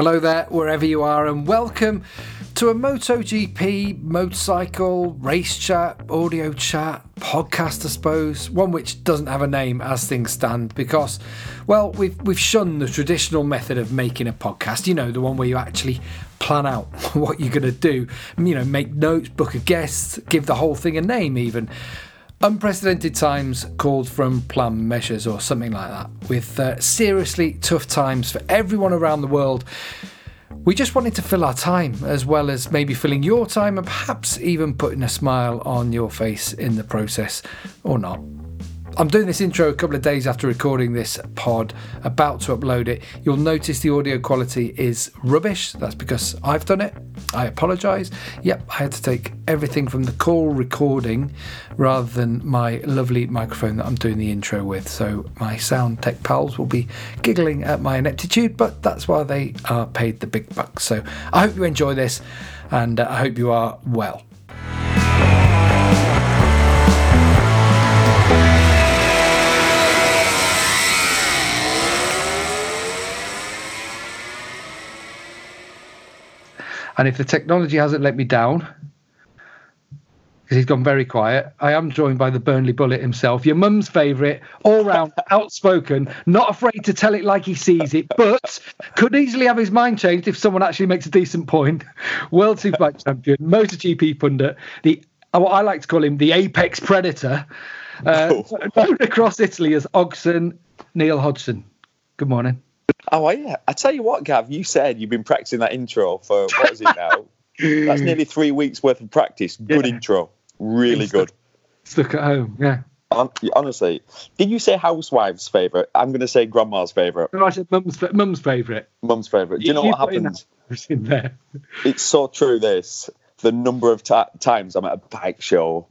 Hello there, wherever you are, and welcome to a MotoGP motorcycle race chat, audio chat, podcast, I suppose. One which doesn't have a name as things stand because, well, we've we've shunned the traditional method of making a podcast. You know, the one where you actually plan out what you're going to do. You know, make notes, book a guest, give the whole thing a name, even. Unprecedented times called from planned measures or something like that, with uh, seriously tough times for everyone around the world. We just wanted to fill our time as well as maybe filling your time and perhaps even putting a smile on your face in the process or not. I'm doing this intro a couple of days after recording this pod, about to upload it. You'll notice the audio quality is rubbish. That's because I've done it. I apologise. Yep, I had to take everything from the call recording rather than my lovely microphone that I'm doing the intro with. So my sound tech pals will be giggling at my ineptitude, but that's why they are paid the big bucks. So I hope you enjoy this and uh, I hope you are well. And if the technology hasn't let me down, because he's gone very quiet, I am joined by the Burnley Bullet himself, your mum's favourite, all round, outspoken, not afraid to tell it like he sees it, but could easily have his mind changed if someone actually makes a decent point. World Superbike champion, MotoGP pundit, the what I like to call him the apex predator, uh, Oh. known across Italy as Ogson Neil Hodgson. Good morning. Oh, yeah. I tell you what, Gav, you said you've been practicing that intro for what is it now? That's nearly three weeks worth of practice. Good Yeah. intro. Really good. Stuck at home, yeah. Honestly, did you say housewife's favourite? I'm going to say grandma's favourite, No, I said mum's, mum's favourite. mum's favourite. Do you know what happens? in there. It's so true, this. The number of ti times I'm at a bike show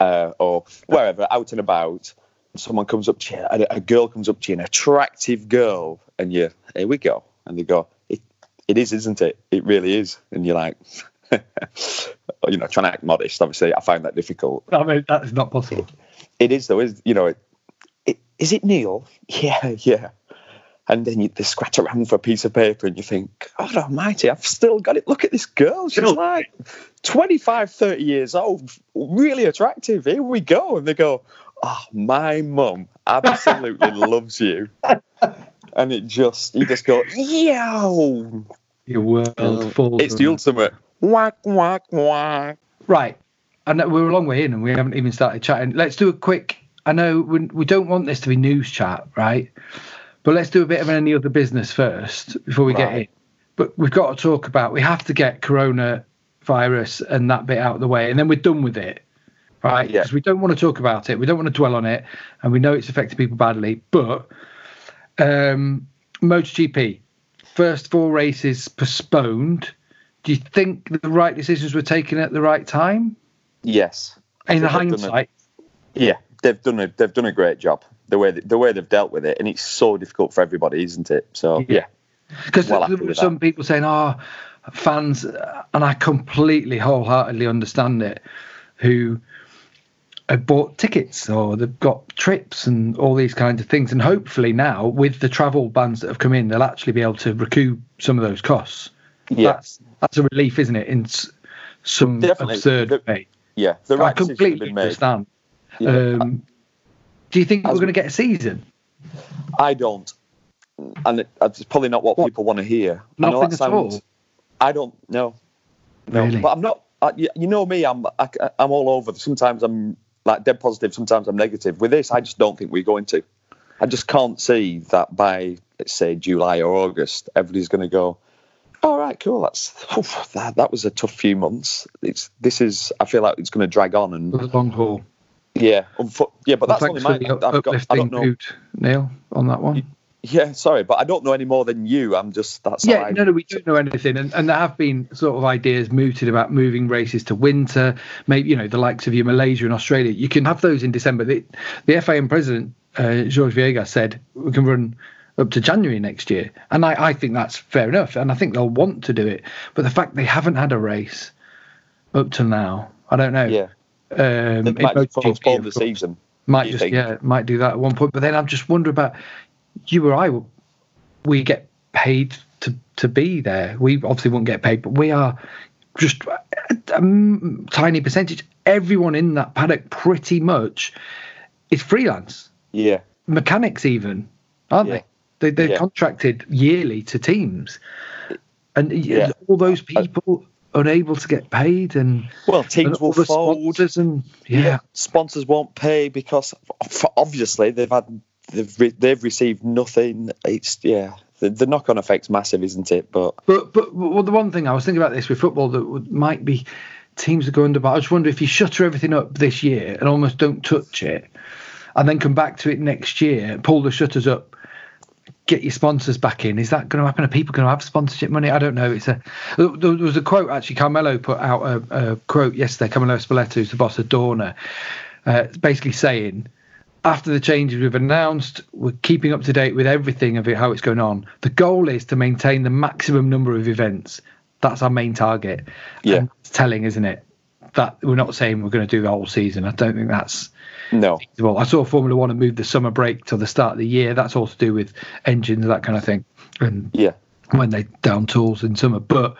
uh, or wherever, out and about, someone comes up to you, a, a girl comes up to you, an attractive girl, and you, here we go. And they go, it, it is, isn't it? It really is. And you're like, you know, trying to act modest. Obviously, I find that difficult. I mean, that is not possible. It is, though, is you know, it, it, is it Neil? Yeah, yeah. And then you they scratch around for a piece of paper and you think, God almighty, I've still got it. Look at this girl. She's like 25, 30 years old, really attractive. Here we go. And they go, Oh, my mum absolutely loves you. And it just, you just go, Yo. Your world falls. It's the ultimate whack, whack, whack. Right. I know we're a long way in and we haven't even started chatting. Let's do a quick. I know we, we don't want this to be news chat, right? But let's do a bit of any other business first before we get in. But we've got to talk about, we have to get coronavirus and that bit out of the way and then we're done with it, right? Yeah. Because we don't want to talk about it. We don't want to dwell on it. And we know it's affected people badly. But um, MotoGP, first four races postponed. Do you think the right decisions were taken at the right time? Yes. In hindsight, Yeah, they've done a they've done a great job the way the way they've dealt with it, and it's so difficult for everybody, isn't it? So Yeah. yeah, because well there were some people saying, "Oh, fans," and I completely wholeheartedly understand it, who have bought tickets or they've got trips and all these kinds of things, and hopefully now with the travel bans that have come in, they'll actually be able to recoup some of those costs. yeah, That's that's a relief, isn't it? In some Definitely. absurd The- way. yeah. The I right has completely been made. understand. Yeah. Um, do you think we're going to get a season? I don't, and it, it's probably not what, What? people want to hear. I know Nothing that at all? I don't know. No, Really? but I'm not. I, you you know me. I'm I, I'm all over. Sometimes I'm like dead positive. Sometimes I'm negative. With this, I just don't think we're going to. I just can't see that by let's say July or August, everybody's going to go. All right, cool. That's oof, that. That was a tough few months. It's this is. I feel like it's going to drag on, and the long haul. yeah, yeah. But Well, that's only my. I've got, I don't know. Neil, on that one. Yeah, sorry, but I don't know any more than you. I'm just that's Yeah, I- no, no, we don't know anything, and, and there have been sort of ideas mooted about moving races to winter. Maybe you know the likes of your Malaysia and Australia. You can have those in December. The, the FIM president uh, George Viegas said we can run up to January next year, and I, I think that's fair enough, and I think they'll want to do it. But the fact they haven't had a race up to now, I don't know. Yeah, um, in might postpone the season. might just think? yeah might do that at one point but then i'm just wondering about you or i we get paid to to be there. We obviously won't get paid, but we are just a, a tiny percentage. Everyone in that paddock, pretty much, is freelance. Yeah, mechanics even, aren't Yeah. they? they they're Yeah. contracted yearly to teams, and Yeah. all those people unable to get paid, and, well, teams all will fold. sponsors, and yeah, sponsors won't pay because obviously they've had they've they've received nothing. It's yeah, the, the knock on effect's massive, isn't it? But But but well, the one thing I was thinking about this with football that would, might be teams that go under. But I just wonder if you shutter everything up this year and almost don't touch it, and then come back to it next year, pull the shutters up, get your sponsors back in. Is that going to happen? Are people going to have sponsorship money? I don't know. It's a there there was a quote actually. Carmelo put out a, a quote yesterday. Carmelo Ezpeleta, who's the boss of Dorna, uh, basically saying after the changes we've announced, we're keeping up to date with everything of it, how it's going on. The goal is to maintain the maximum number of events. That's our main target. Yeah. And it's telling, isn't it? That we're not saying we're going to do the whole season. I don't think that's no, feasible. I saw Formula One and moved the summer break till the start of the year. That's all to do with engines, that kind of thing. And yeah, when they down tools in summer, but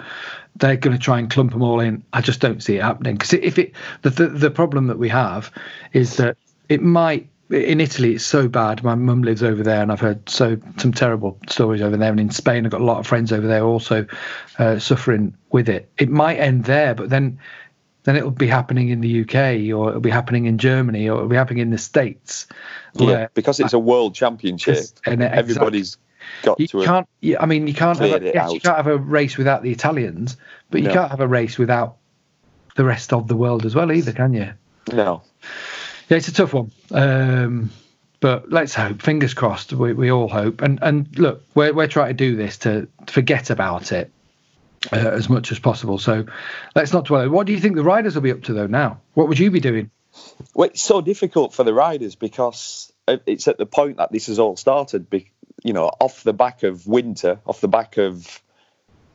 they're going to try and clump them all in. I just don't see it happening because if it the, the the problem that we have is that it might in Italy it's so bad. My mum lives over there, and I've heard so some terrible stories over there. And in Spain, I've got a lot of friends over there also uh, suffering with it. It might end there, but then then it'll be happening in the UK or it'll be happening in Germany or it'll be happening in the States. yeah, because it's a world championship. and it- Everybody's got you to. can't. Yeah, I mean, you can't have a, yes, you can't have a race without the Italians, but you No. can't have a race without the rest of the world as well, either, can you? no, Yeah, it's a tough one. Um, but let's hope. Fingers crossed. We, we all hope. And and look, we're we're trying to do this to forget about it uh, as much as possible. So let's not dwell. What do you think the riders will be up to though now? What would you be doing? well, it's so difficult for the riders because it's at the point that this has all started. You know, off the back of winter, off the back of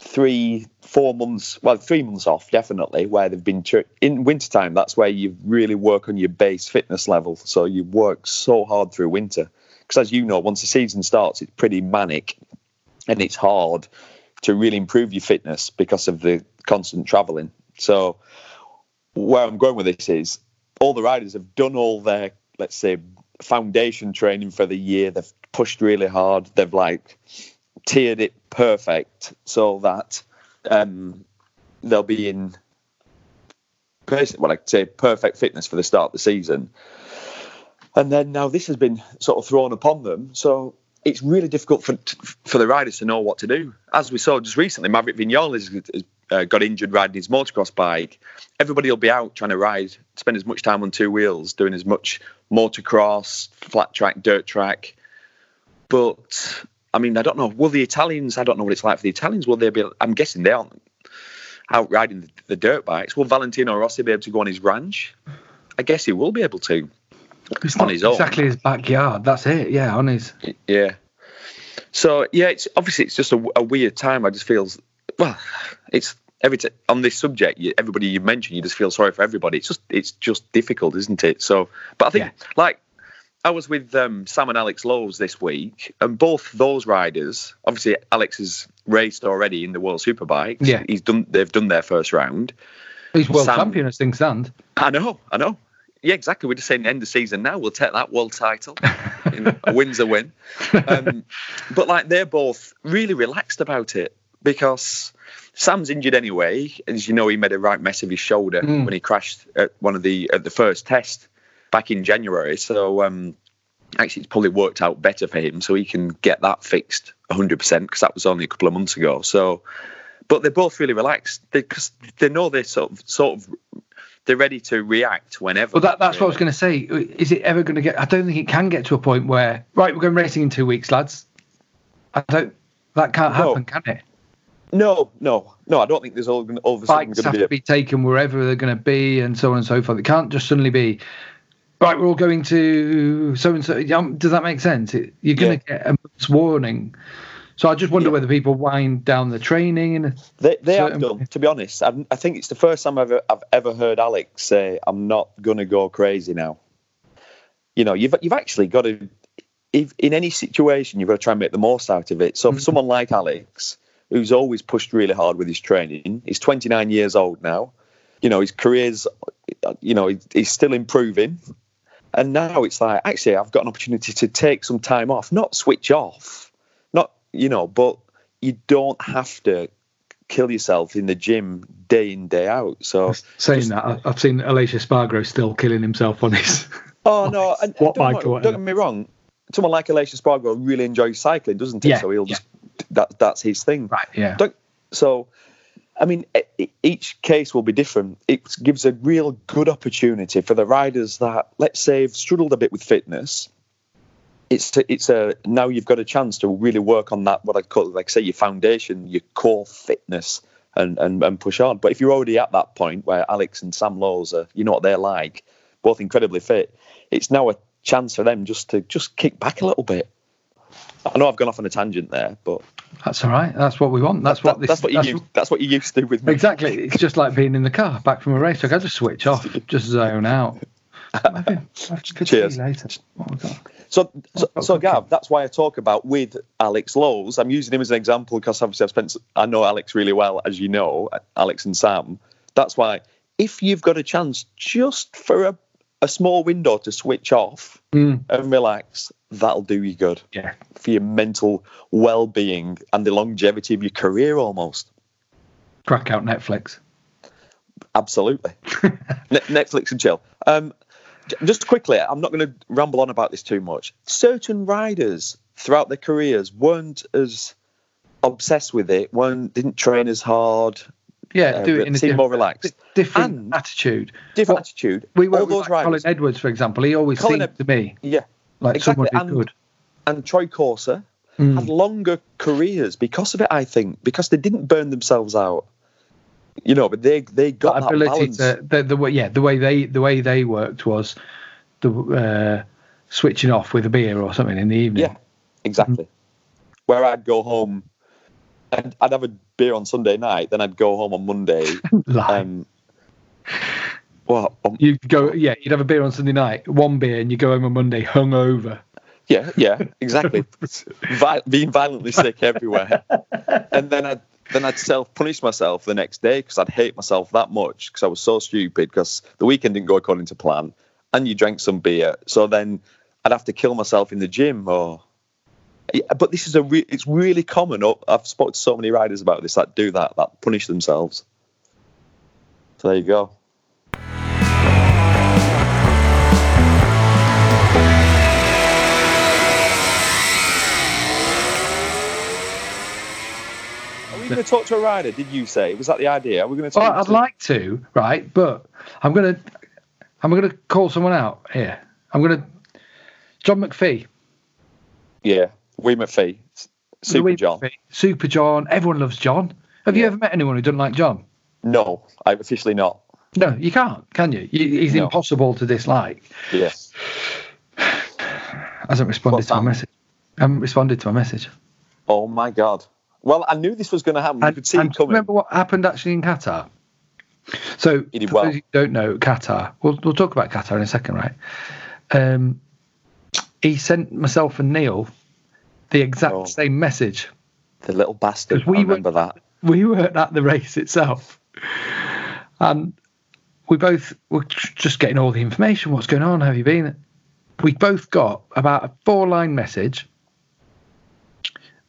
three, four months, well, three months off, definitely, where they've been tr- in wintertime. That's where you really work on your base fitness level. So you work so hard through winter. Because as you know, once the season starts, it's pretty manic and it's hard to really improve your fitness because of the constant traveling. So where I'm going with this is all the riders have done all their, let's say, foundation training for the year. They've pushed really hard. They've like tiered it perfect so that um, they'll be in well, I'd say perfect fitness for the start of the season. And then now this has been sort of thrown upon them. So it's really difficult for for the riders to know what to do. As we saw just recently, Maverick Vinales has uh, got injured riding his motocross bike. Everybody will be out trying to ride, spend as much time on two wheels, doing as much motocross, flat track, dirt track. But I mean, I don't know. Will the Italians? I don't know what it's like for the Italians. Will they be? I'm guessing they aren't out riding the, dirt bikes. Will Valentino Rossi be able to go on his ranch? I guess he will be able to. It's On his own. exactly his backyard. That's it. Yeah, on his. Yeah. So yeah, it's obviously it's just a, a weird time. I just feel well, it's every t- on this subject. You, everybody you mention, you just feel sorry for everybody. It's just it's just difficult, isn't it? So, but I think Yeah. like I was with um, Sam and Alex Lowes this week, and both those riders, obviously Alex has raced already in the World Superbike. Yeah. he's done. They've done their first round. He's world Sam- champion as things stand. I know, I know. Yeah, exactly. We're just saying end of season now. We'll take that world title. You know, a win's a win. Um, but like they're both really relaxed about it because Sam's injured anyway. As you know, he made a right mess of his shoulder Mm. when he crashed at one of the at the first test back in January. So um, actually, it's probably worked out better for him, so he can get that fixed 100 percent because that was only a couple of months ago. So, but they're both really relaxed because they know they sort of sort of they're ready to react whenever. Well, that, that's what I was going to say. Is it ever going to get? I don't think it can get to a point where right, we're going racing in two weeks, lads. I don't. That can't No. happen, can it? No, no, no. I don't think there's all, all of a sudden Bikes have to to be. be taken wherever they're going to be, and so on and so forth. It can't just suddenly be. Right, we're all going to so and so. Does that make sense? It, you're going to get a month's warning. So I just wonder Yeah. whether people wind down the training and They, they have done. To be honest, I, I think it's the first time I've ever, I've ever heard Alex say, "I'm not going to go crazy now." You know, you've you've actually got to, if in any situation, you've got to try and make the most out of it. So for Mhm. someone like Alex, who's always pushed really hard with his training. He's 29 years old now. You know, his career's, you know, he's still improving. And now it's like, actually, I've got an opportunity to take some time off, not switch off, not, you know, but you don't have to kill yourself in the gym day in, day out. So, saying just, that, I've seen Aleix Espargaro still killing himself on his. Oh, no. And, what don't, don't get me wrong. Someone like Aleix Espargaro really enjoys cycling, doesn't he? Yeah, so he'll yeah. just, that, that's his thing. Right, yeah. Don't, so, I mean, each case will be different. It gives a real good opportunity for the riders that, let's say, have struggled a bit with fitness. It's to, it's a now you've got a chance to really work on that what I call like say your foundation, your core fitness, and and, and push on. But if you're already at that point where Alex and Sam Lowes are, you know what they're like, both incredibly fit, it's now a chance for them just to just kick back a little bit. I know I've gone off on a tangent there, but that's all right. That's what we want. That's what this, that's what you that's, used, that's what you used to do with me. Exactly. It's just like being in the car back from a race. Like I just switch off, just zone out. Maybe Cheers. later. So, so, so Gav, that's why I talk about with Alex Lowes. I'm using him as an example because obviously I've spent, I know Alex really well, as you know, Alex and Sam. That's why if you've got a chance just for a, a small window to switch off Mm. and relax, that'll do you good Yeah. for your mental well being and the longevity of your career almost. Crack out Netflix. Absolutely. Ne- Netflix and chill. Um, just quickly, I'm not going to ramble on about this too much. Certain riders throughout their careers weren't as obsessed with it, weren't didn't train as hard, Yeah, uh, do it in a seem diff- more relaxed, different And- attitude. different Well, attitude. We were with like Colin Edwards, for example. He always Colin seemed to me yeah, like exactly, someone and- good. and Troy Corser Mm. had longer careers because of it. I think because they didn't burn themselves out. You know, but they they got that that, ability balance. to the, the way yeah the way they the way they worked was the uh, switching off with a beer or something in the evening. Yeah, exactly. Where I'd go home, and I'd have a beer on Sunday night, then I'd go home on Monday. Um, well, um, you go yeah you'd have a beer on Sunday night, one beer, and you go home on Monday hungover. yeah, yeah, exactly. Vi- being violently sick everywhere, and then I'd then I'd self punish myself the next day because I'd hate myself that much because I was so stupid because the weekend didn't go according to plan, and you drank some beer, so then I'd have to kill myself in the gym or. But this is a re- it's really common. I've spoken to so many riders about this that do that, that punish themselves. So there you go. Are we going to talk to a rider? Did you say was that the idea? Are we going to? Well, talk I'd to- like to, right? But I'm gonna I'm gonna call someone out here. I'm gonna John McPhee. Yeah, Wee McPhee, Super Louis John. McPhee, Super John. Everyone loves John. Have you ever met anyone who doesn't like John? No, I'm officially not. No, you can't, can you? he's No. impossible to dislike. Yeah. Hasn't responded What's to my that? message. Haven't responded to my message. Oh my god. Well, I knew this was going to happen. You And, could see and remember what happened actually in Qatar? So, for well. those who don't know, Qatar, we'll, we'll talk about Qatar in a second, right? Um, he sent myself and Neil the exact Oh. same message. The little bastard. we I were- remember that. We weren't at the race itself. And we both were just getting all the information. What's going on? Have you been? We both got about a four line message.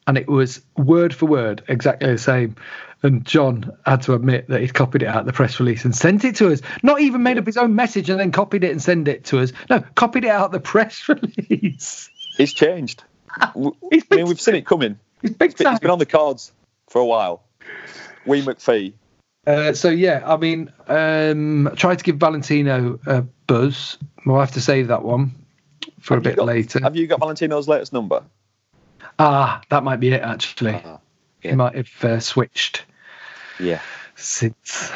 And it was word for word exactly the same. And John had to admit that he'd copied it out of the press release and sent it to us. Not even made up his own message and then copied it and sent it to us. No, copied it out of the press release. It's changed. W- He's I mean, we've seen it coming. He's big It's been, time. it's been on the cards for a while. Wee McPhee. Uh, so yeah, I mean, um, try to give Valentino a buzz. We'll have to save that one for Have a bit got- later. Have you got Valentino's latest number? Ah, that might be it. Actually, he yeah. might have uh, switched Yeah. since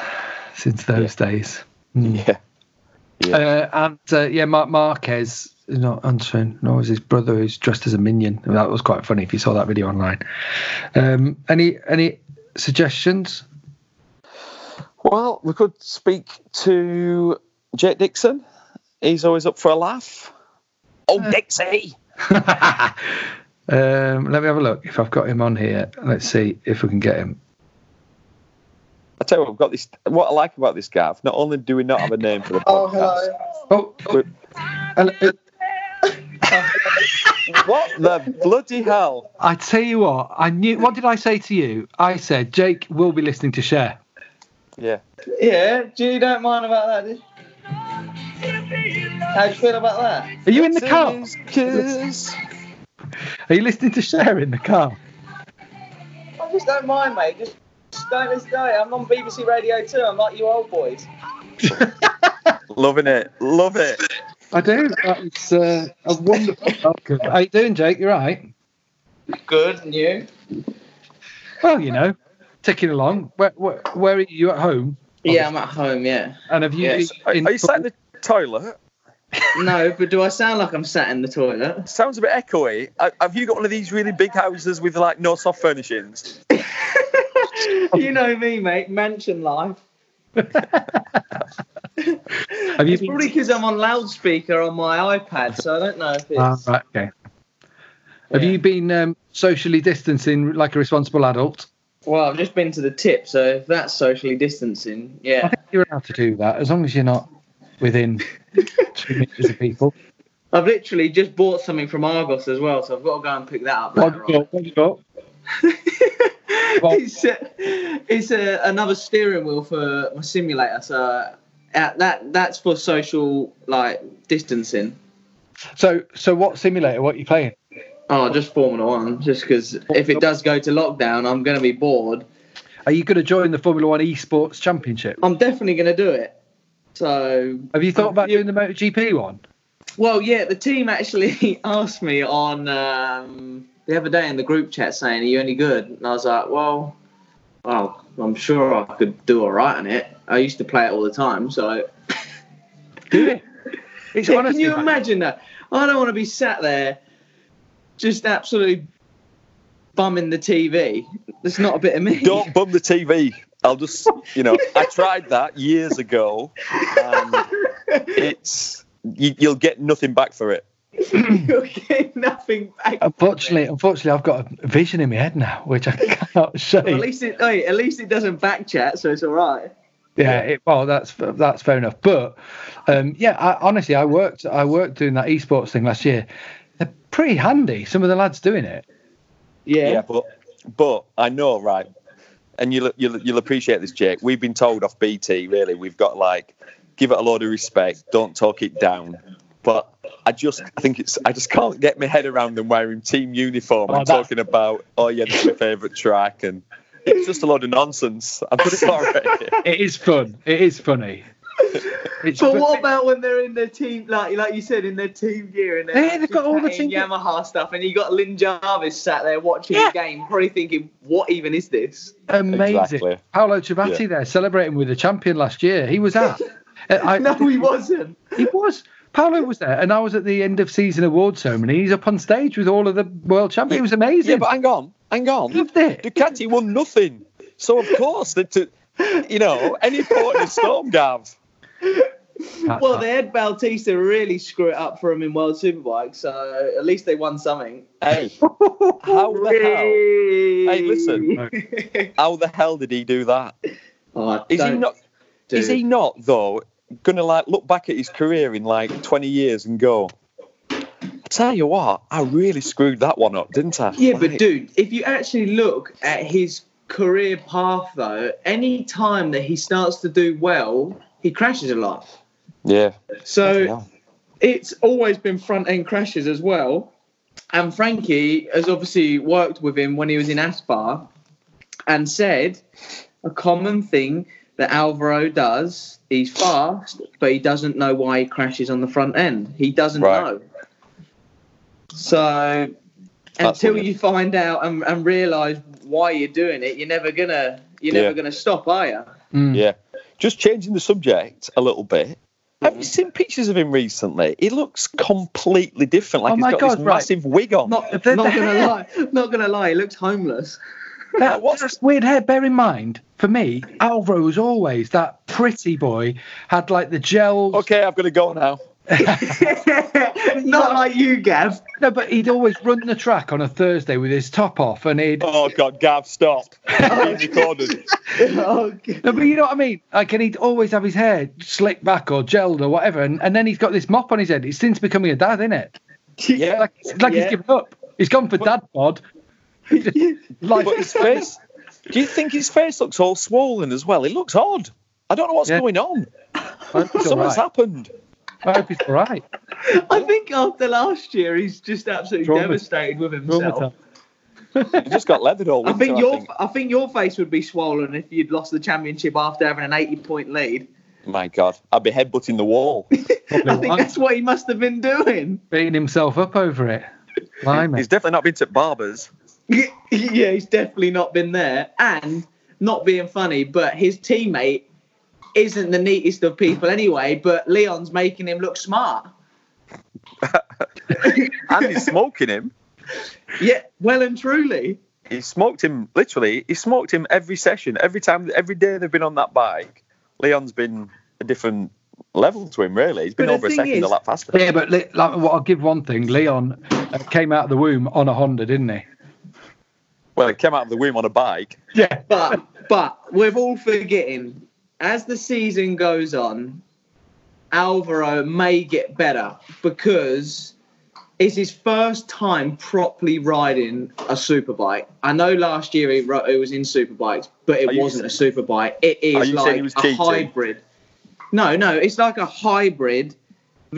since those days. Mm. Yeah. Yeah. Uh, and uh, yeah, Marc Marquez is not answering. Nor is his brother, who's dressed as a minion. That was quite funny if you saw that video online. Um, any any suggestions? Well, we could speak to Jake Dixon. He's always up for a laugh. Oh, Uh, Dixie! Um, let me have a look if I've got him on here. Let's see if we can get him. I tell you what, I've got this. What I like about this Gav, not only do we not have a name for the Oh, podcast, hello. Oh, oh, hello. what the bloody hell? I tell you what, I knew. What did I say to you? I said Jake will be listening to Share. Yeah, Yeah, do you don't mind about that? Do you? How do you feel about that? Are you in the car? Kiss. Are you listening to Share in the car? I just don't mind, mate. Just, just don't let's go. I'm on BBC Radio 2. I'm like you old boys. Loving it, love it. I do. That's uh, a wonderful welcome. How you doing, Jake? You're right? Good, and you? Well, you know, ticking along. Where, where, where are you at home? Yeah, I'm at home. Yeah. And have you? Yes. Are, are you sat in the toilet? No, but do I sound like I'm sat in the toilet? Sounds a bit echoey. Uh, Have you got one of these really big houses with like no soft furnishings? you know me, mate. Mansion life. have you It's been? probably because I'm on loudspeaker on my iPad, so I don't know if it's. Ah, right. Okay. Have Yeah. you been um, socially distancing like a responsible adult? Well, I've just been to the tip, so if that's socially distancing, I yeah. think you're allowed to do that as long as you're not within two meters of people. I've literally just bought something from Argos as well, so I've got to go and pick that up. What later have you got? What you got? It's uh, it's uh, another steering wheel for my simulator, so uh, that that's for social like distancing. So, so what simulator? What are you playing? Oh, just Formula One, just because if it does go to lockdown, I'm going to be bored. Are you going to join the Formula One Esports Championship? I'm definitely going to do it. So, Have you thought about doing the MotoGP one? well, yeah, the team actually asked me on um, the other day in the group chat saying, "Are you any good?" And I was like, "Well, well, I'm sure I could do all right on it. I used to play it all the time, so." Do it. It's Yeah, honestly. can you imagine that? I don't want to be sat there just absolutely bumming the TV. That's not a bit of me. Don't bum the TV. I'll just, you know, I tried that years ago, and it's you, you'll get nothing back for it. You'll get nothing back. Unfortunately, unfortunately, I've got a vision in my head now, which I cannot show. Well, at least it, at least it doesn't back chat, so it's all right. Yeah, it, well, that's that's fair enough. But um, yeah, I, honestly, I worked I worked doing that esports thing last year. They're pretty handy. Some of the lads doing it. Yeah. but but I know, right? And you'll you'll you'll appreciate this, Jake. We've been told off BT. Really, we've got like give it a load of respect. Don't talk it down. But I just I think it's I just can't get my head around them wearing team uniform Oh, and that's- talking about oh yeah, this is my favourite track and it's just a load of nonsense. I'm sorry. It is fun. It is funny. It's But fun- what about when they're in their team, like like you said, in their team gear and they're Yeah, they've got all the chatting team gear. Yamaha stuff, and you got Lin Jarvis sat there watching Yeah. the game, probably thinking, "What even is this?" amazing? Exactly. Paolo Ciabatti Yeah. there celebrating with the champion last year. He was at. Uh, I, no, he wasn't. He was. Paolo was there, and I was at the end of season award ceremony. He's up on stage with all of the world champions. It was amazing. yeah, but hang on, hang on. Loved it. Ducati won nothing. So of course that to you know, any port in a storm, Gav. That's Well, right. they had Bautista really screw it up for him in World Superbike, so at least they won something. Hey, how the hell? Hey, listen. How the hell did he do that? oh, Is he don't not? do Is he not though? Gonna like look back at his career in like 20 years and go, I tell you what, I really screwed that one up, didn't I? Yeah, but dude, if you actually look at his career path, though, any time that he starts to do well, he crashes a lot. yeah. So it's always been front end crashes as well. And Frankie has obviously worked with him when he was in Aspar and said a common thing that Alvaro does. He's fast, but he doesn't know why he crashes on the front end. He doesn't Right. know. So That's until weird. you find out and, and realize why you're doing it, you're never gonna you're Yeah. never gonna stop, are you? Mm. Yeah. Just changing the subject a little bit. Have you seen pictures of him recently? He looks completely different. Like Oh he's my got God, this right. massive wig on. Not, The- not the gonna hair. lie, not gonna lie, he looks homeless. That, What's- that's weird hair. Bear in mind, for me, Alvaro was always that pretty boy. Had like the gels. okay, I've got to go now. Not like you, Gav. No, but he'd always run the track on a Thursday with his top off, and he'd. Oh God, Gav, stop! Being recorded. oh, God. No, but you know what I mean. Like, and he'd always have his hair slicked back or gelled or whatever, and, and then he's got this mop on his head. It's since becoming a dad, isn't it? Yeah, Like, it's like Yeah. he's given up. He's gone for dad bod. like, his face. Do you think his face looks all swollen as well? It looks odd. I don't know what's Yeah. going on. I hope he's all Something's right. happened. I hope he's all right. I think after last year, he's just absolutely Traumat- devastated with himself. He just got leathered all I think your I think your face would be swollen if you'd lost the championship after having an 80 point lead. My God, I'd be headbutting the wall. I think once, that's what he must have been doing. beating himself up over it. Blimey. He's definitely not been to barbers. yeah, he's definitely not been there. And not being funny, but his teammate isn't the neatest of people anyway, but Leon's making him look smart. And he's smoking him. Yeah, well and truly. He smoked him literally. He smoked him every session, every time, every day they've been on that bike. Leon's been a different level to him. Really, he's been But over a second is- a lot faster. Yeah, but like, well, I'll give one thing. Leon uh, came out of the womb on a Honda, didn't he? Well, he came out of the womb on a bike. Yeah. But but we're all forgetting as the season goes on, Alvaro may get better because it's his first time properly riding a superbike. I know last year he, ro- he was in superbikes, but it wasn't a superbike. It is saying like a hybrid. No, no, it's like a hybrid.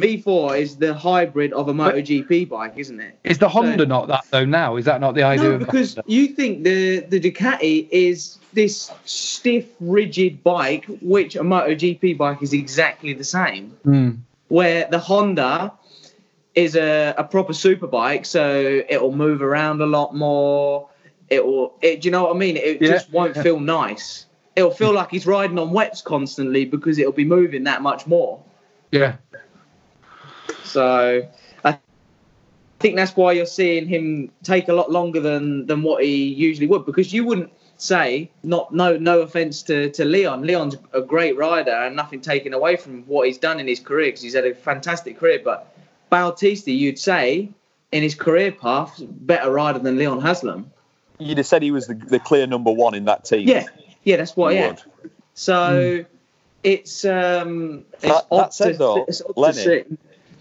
V4 is the hybrid of a MotoGP bike, isn't it? Is the Honda not that though now? Is that not the idea No, of because you think the the Ducati is this stiff, rigid bike, which a MotoGP bike is exactly the same. Hmm. Where the Honda is a, a proper super bike, so it'll move around a lot more. It will. It, do you know what I mean? It Yeah, just won't yeah. feel nice. It'll feel like he's riding on wets constantly because it'll be moving that much more. Yeah. So I think that's why you're seeing him take a lot longer than than what he usually would because you wouldn't say not no no offense to to Leon Leon's a great rider and nothing taken away from what he's done in his career because he's had a fantastic career but Bautista you'd say in his career path better rider than Leon Haslam You'd have said he was the, the clear number one in that team. yeah yeah that's what You yeah would. so it's um it's That- odd that said to, though, it's odd Lenny.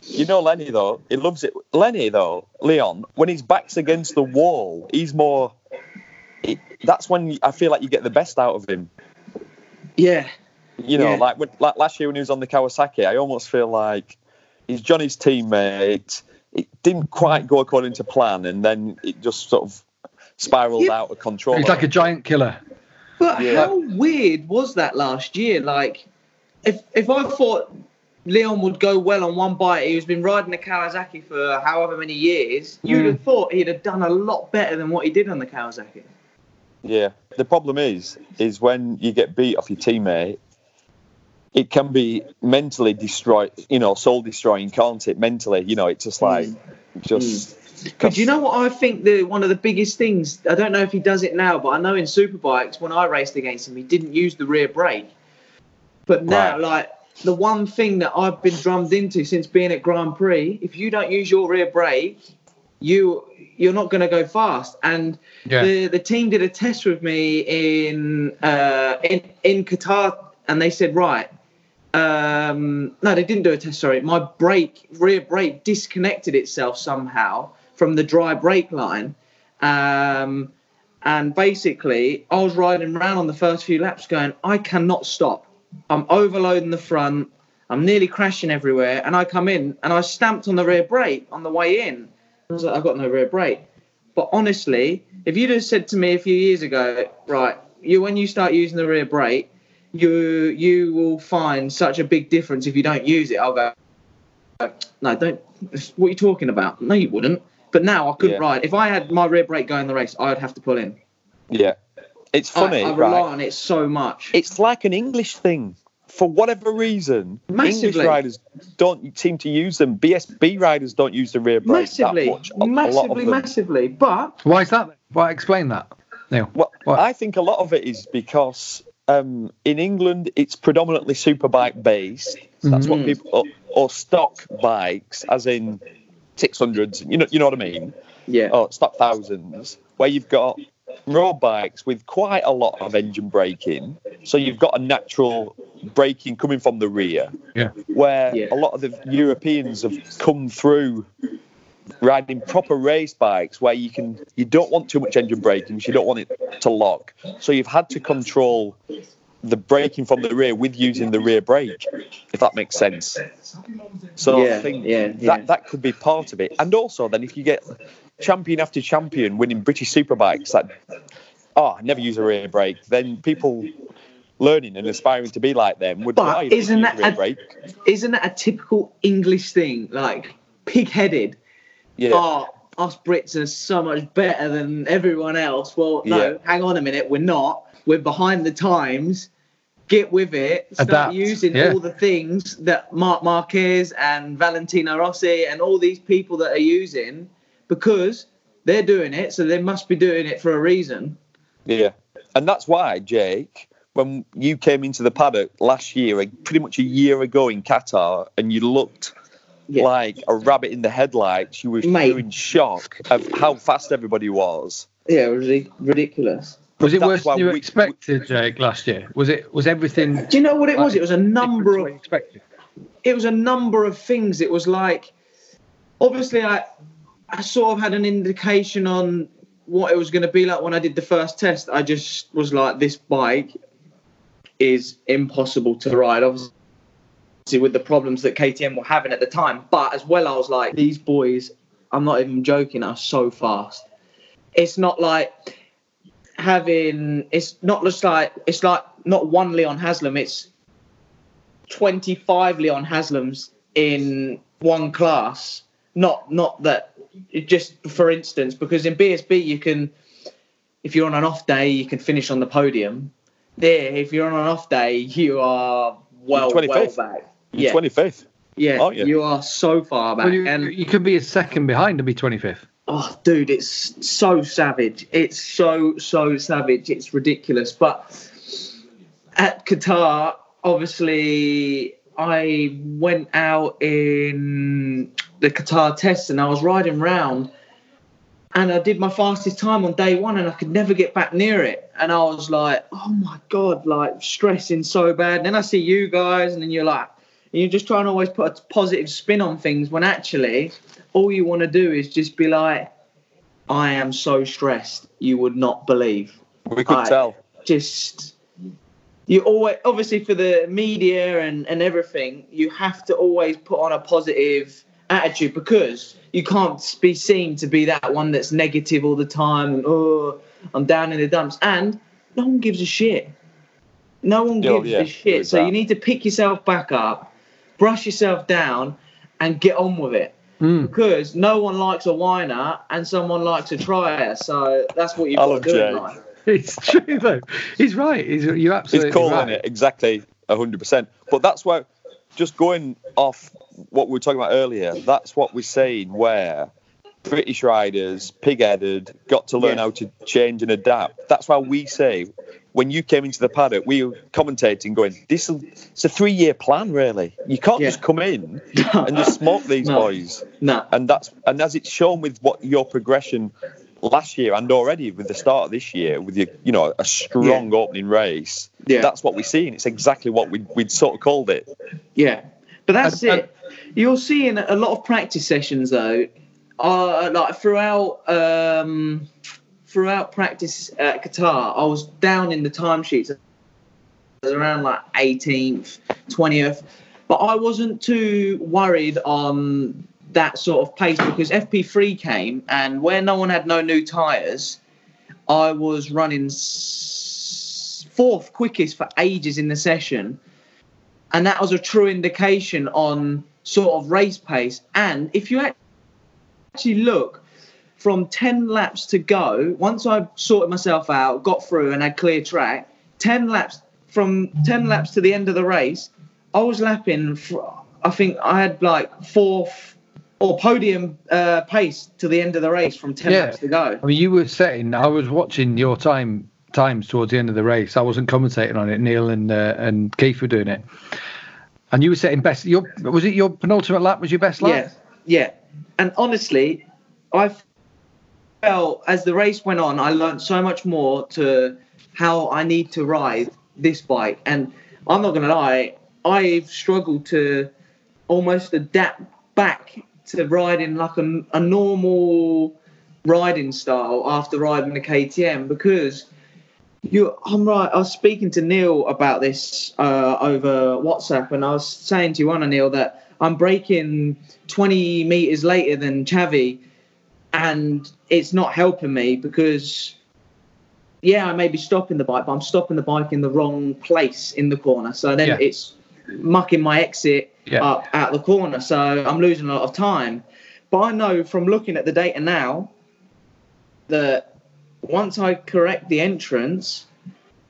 You know Lenny though, he loves it. Lenny though, Leon, when his back's against the wall, he's more. It, that's when I feel like you get the best out of him. yeah You know, Yeah. like when, like last year when he was on the Kawasaki, I almost feel like he's Johnny's teammate. It didn't quite go according to plan, and then it just sort of spiraled Yeah. out of control. He's like a giant killer. But Yeah. how weird was that last year? Like, if if I thought Leon would go well on one bike, he's been riding the Kawasaki for however many years. You'd Mm. have thought he'd have done a lot better than what he did on the Kawasaki. Yeah. The problem is, is when you get beat off your teammate, it can be mentally destroy, you know, soul destroying, can't it? Mentally, you know, it's just like, just. But do you know what I think the one of the biggest things? I don't know if he does it now, but I know in superbikes when I raced against him, he didn't use the rear brake. But now, Right. like the one thing that I've been drummed into since being at Grand Prix, if you don't use your rear brake, you you're not going to go fast. And Yeah. the the team did a test with me in uh, in in Qatar, and they said right. Um, no, they didn't do a test. Sorry, my brake rear brake disconnected itself somehow from the dry brake line, um, and basically I was riding around on the first few laps, going, I cannot stop. I'm overloading the front. I'm nearly crashing everywhere, and I come in and I stamped on the rear brake on the way in. I was like, I've got no rear brake. But honestly, if you'd have said to me a few years ago, right, you when you start using the rear brake, you you will find such a big difference if you don't use it. I'll go, no, don't. What are you talking about? No, you wouldn't. But now I couldn't Yeah. ride. If I had my rear brake going the race, I would have to pull in. Yeah. It's funny, I, I rely right? on it so much. It's like an English thing. For whatever reason, Massively. English riders don't seem to use them. BSB riders don't use the rear brake massively, that much. A, a lot of massively, them. massively. But Why is that? Why explain that? Neil. Well, What? I think a lot of it is because um, in England it's predominantly superbike based. That's what Mhm. people, or stock bikes, as in six hundreds. You know, you know what I mean? Yeah. Or stock thousands, where you've got road bikes with quite a lot of engine braking. So you've got a natural braking coming from the rear. Yeah. Where Yeah. a lot of the Europeans have come through riding proper race bikes where you can you don't want too much engine braking, you don't want it to lock. So you've had to control the braking from the rear with using the rear brake, if that makes sense. So Yeah, I think yeah, yeah. that that could be part of it. And also then if you get champion after champion winning British superbikes that oh I never use a rear brake, then people learning and aspiring to be like them would But oh, isn't use that a rear a- brake. Isn't that a typical English thing? Like pig-headed. Yeah. Oh, us Brits are so much better than everyone else. Well, no, Yeah. hang on a minute. We're not. We're behind the times. Get with it. Start Adapt, using yeah. all the things that Marc Marquez and Valentino Rossi and all these people that are using because they're doing it. So they must be doing it for a reason. Yeah, and that's why Jake, when you came into the paddock last year, like, pretty much a year ago in Qatar, and you looked Yeah. like a rabbit in the headlights, you were Mate. in shock of how fast everybody was. Yeah, it was ridiculous. Was it That's worse than you we- expected, Jake, last year? Was it? Was everything? Do you know what it was? It was a number different to what of expected? it was a number of things. It was like, obviously, I, I sort of had an indication on what it was going to be like when I did the first test. I just was like, this bike is impossible to ride. Obviously, with the problems that KTM were having at the time, but as well, I was like, these boys, I'm not even joking, are so fast. It's not like having. It's not just like it's like not one Leon Haslam. It's 25 Leon Haslams in one class. Not not that it just for instance, because in BSB you can if you're on an off day you can finish on the podium. There, if you're on an off day, you are well You're well 25th. back. You're Yeah, twenty fifth. yeah, aren't you? you are so far back. Well, you, and you can be a second behind and be 25th. oh dude it's so savage it's so so savage it's ridiculous but at qatar obviously i went out in the qatar test and i was riding round and i did my fastest time on day one and i could never get back near it and i was like oh my god like stressing so bad and then i see you guys and then you're like you're just trying to always put a positive spin on things when actually all you want to do is just be like, I am so stressed, you would not believe. We could I- tell. Just you always obviously for the media and, and everything, you have to always put on a positive attitude because you can't be seen to be that one that's negative all the time and oh I'm down in the dumps and no one gives a shit. No one gives yeah, a shit. So that. you need to pick yourself back up, brush yourself down, and get on with it Mm. because no one likes a whiner and someone likes a trier. So that's what you've I got to do in life. It's true though. He's right. He's you're absolutely It's cool, right. it? Exactly, hundred percent. But that's why, just going off what we were talking about earlier, that's what we're saying. Where British riders, pig-headed, got to learn Yeah. how to change and adapt. That's why we say when you came into the paddock, we were commentating, going, "This is it's a three-year plan, really. You can't Yeah. just come in and just smoke these No. boys." No. and that's and as it's shown with what your progression last year and already with the start of this year with your you know a strong opening race Yeah. that's what we're seeing it's exactly what we, we'd sort of called it Yeah, but that's And- it. You're seeing a lot of practice sessions though, uh, like throughout um, throughout practice at Qatar. I was down in the timesheets. Was around like 18th, 20th, but I wasn't too worried on that sort of pace because FP3 came and where no one had no new tyres, I was running fourth quickest for ages in the session and that was a true indication on sort of race pace. And if you actually look from 10 laps to go, once I sorted myself out, got through, and had clear track, 10 laps from 10 laps to the end of the race, I was lapping. For, I think I had like fourth or podium uh, pace to the end of the race from 10 Yeah. laps to go. I mean, you were saying, I was watching your time times towards the end of the race. I wasn't commentating on it. Neil and uh, and Keith were doing it, And you were setting best. Your was it your penultimate lap? Was your best lap? Yeah, yeah. And honestly, I felt as the race went on, I learned so much more to how I need to ride this bike. And I'm not gonna lie, I've struggled to almost adapt back to riding like a, a normal riding style after riding the KTM because you I'm right. I was speaking to Neil about this uh, over WhatsApp, and I was saying to you, Anna Neil, that I'm breaking 20 meters later than Xavi, and it's not helping me because, yeah, I may be stopping the bike, but I'm stopping the bike in the wrong place in the corner. So then Yeah. it's mucking my exit Yeah. up at the corner. So I'm losing a lot of time. But I know from looking at the data now that once I correct the entrance,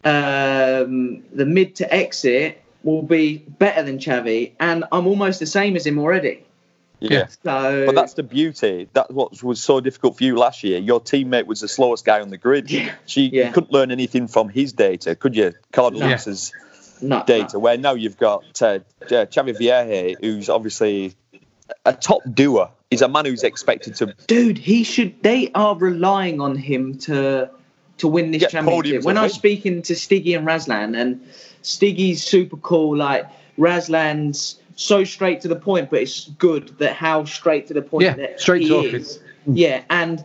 um, the mid to exit will be better than Xavi, and I'm almost the same as him already. Yeah. So, But that's the beauty. That's what was so difficult for you last year. Your teammate was the slowest guy on the grid. Yeah. So you, Yeah. you couldn't learn anything from his data, could you? Carl No. Lewis's no, data. Where now you've got uh, uh, Xavi Vierge, who's obviously a top doer. He's a man who's expected to. dude, he should. They are relying on him to to win this Get championship. When I was speaking to Stiggy and Razlan, and Stiggy's super cool, like Razlan's so straight to the point, but it's good that how straight to the point Yeah, that straight he talking. is. Yeah, and